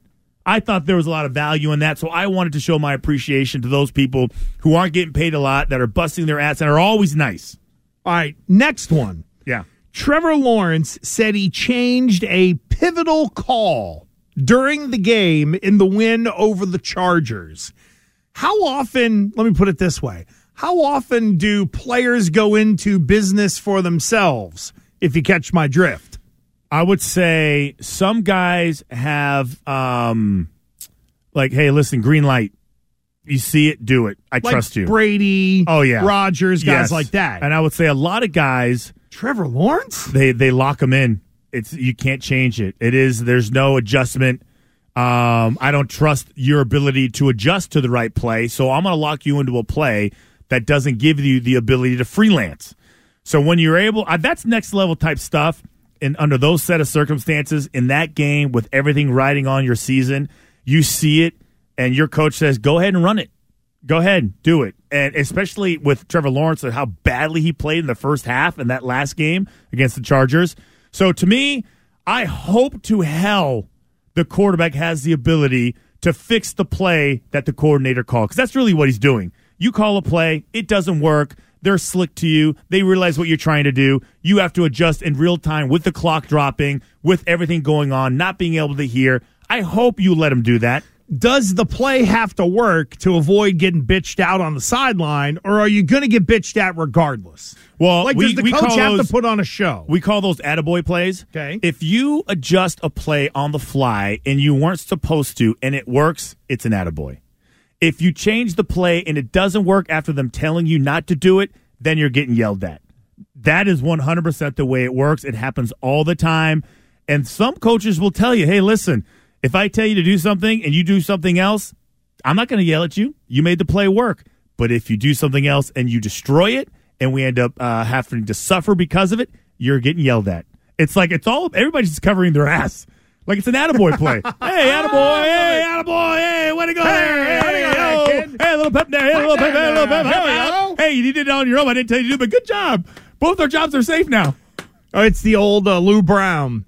S4: I thought there was a lot of value in that, so I wanted to show my appreciation to those people who aren't getting paid a lot, that are busting their ass, and are always nice.
S3: All right, next one.
S4: Yeah.
S3: Trevor Lawrence said he changed a pivotal call during the game in the win over the Chargers. How often, let me put it this way, how often do players go into business for themselves, if you catch my drift?
S4: I would say some guys have um like, hey, listen, green light. You see it, do it. I
S3: Like
S4: trust you.
S3: Brady,
S4: Oh yeah,
S3: Rodgers, guys
S4: Yes.
S3: like that.
S4: And I would say a lot of guys.
S3: Trevor Lawrence.
S4: They they lock them in. It's you can't change it. It is there's no adjustment. Um, I don't trust your ability to adjust to the right play, so I'm going to lock you into a play that doesn't give you the ability to freelance. So when you're able, uh, that's next level type stuff. And under those set of circumstances, in that game with everything riding on your season, you see it, and your coach says, "Go ahead and run it. Go ahead, do it." And especially with Trevor Lawrence and how badly he played in the first half in that last game against the Chargers. So to me, I hope to hell the quarterback has the ability to fix the play that the coordinator called because that's really what he's doing. You call a play, it doesn't work. They're slick to you. They realize what you're trying to do. You have to adjust in real time with the clock dropping, with everything going on, not being able to hear. I hope you let him do that.
S3: Does the play have to work to avoid getting bitched out on the sideline, or are you going to get bitched at regardless?
S4: Well,
S3: like
S4: we-
S3: does the coach have
S4: those-
S3: to put on a show?
S4: We call those attaboy plays.
S3: Okay.
S4: If you adjust a play on the fly and you weren't supposed to and it works, it's an attaboy. If you change the play and it doesn't work after them telling you not to do it, then you're getting yelled at. That is 100% the way it works. It happens all the time. And some coaches will tell you, hey, listen, if I tell you to do something and you do something else, I'm not going to yell at you. You made the play work. But if you do something else and you destroy it and we end up uh, having to suffer because of it, you're getting yelled at. It's like it's all, everybody's just covering their ass. Like it's an attaboy play. hey, attaboy, hey, attaboy, hey, way to go there. Hey, hey, hey, a little pep there, hey, a little pep, hey, a little pep. Hey, hey, you did it on your own. I didn't tell you to do, but good job. Both our jobs are safe now.
S3: Oh, it's the old uh, Lou Brown.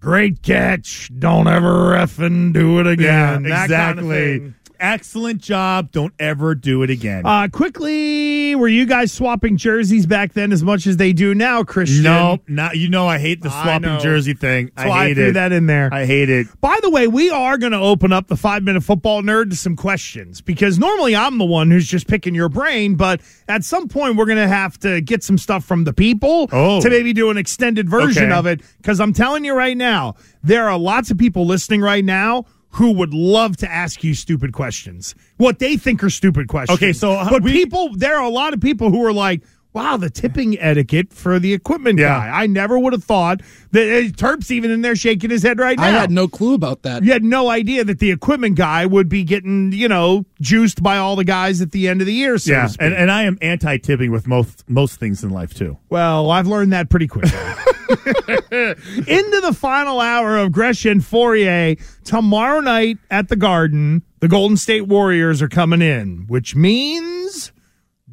S3: Great catch. Don't ever effing do it again. That kind of
S4: exactly. Excellent job. Don't ever do it again.
S3: Uh, quickly, were you guys swapping jerseys back then as much as they do now, Christian?
S4: no, not you know. I hate the swapping jersey thing. I
S3: I
S4: hate
S3: threw
S4: it.
S3: that in there.
S4: I hate it.
S3: By the way, we are going to open up the five minute football nerd to some questions because normally I'm the one who's just picking your brain, but at some point we're going to have to get some stuff from the people
S4: Oh.
S3: to maybe do an extended version
S4: Okay.
S3: of it. Because I'm telling you right now, there are lots of people listening right now. Who would love to ask you stupid questions? What they think are stupid questions.
S4: Okay, so, uh,
S3: but
S4: we-
S3: people, there are a lot of people who are like, "Wow, the tipping etiquette for the equipment
S4: Yeah.
S3: guy." I never would have thought that. Uh, Terp's even in there shaking his head right now.
S18: I had no clue about that.
S3: You had no idea that the equipment guy would be getting, you know, juiced by all the guys at the end of the year. So
S4: yeah, and, and I am anti-tipping with most most things in life too.
S3: well, I've learned that pretty quickly. Into the final hour of Gresh and Fauria tomorrow night at the Garden. The Golden State Warriors are coming in, which means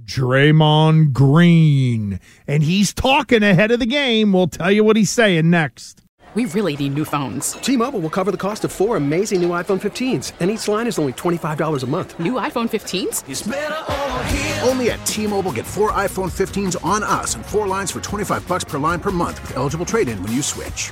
S3: Draymond Green, and he's talking ahead of the game. We'll tell you what he's saying next.
S6: We really need new phones.
S9: T-Mobile will cover the cost of four amazing new iPhone 15s, and each line is only $25 a month.
S6: New iPhone 15s?
S10: Only at T-Mobile get four iPhone 15s on us and four lines for 25 bucks per line per month with eligible trade-in when you switch.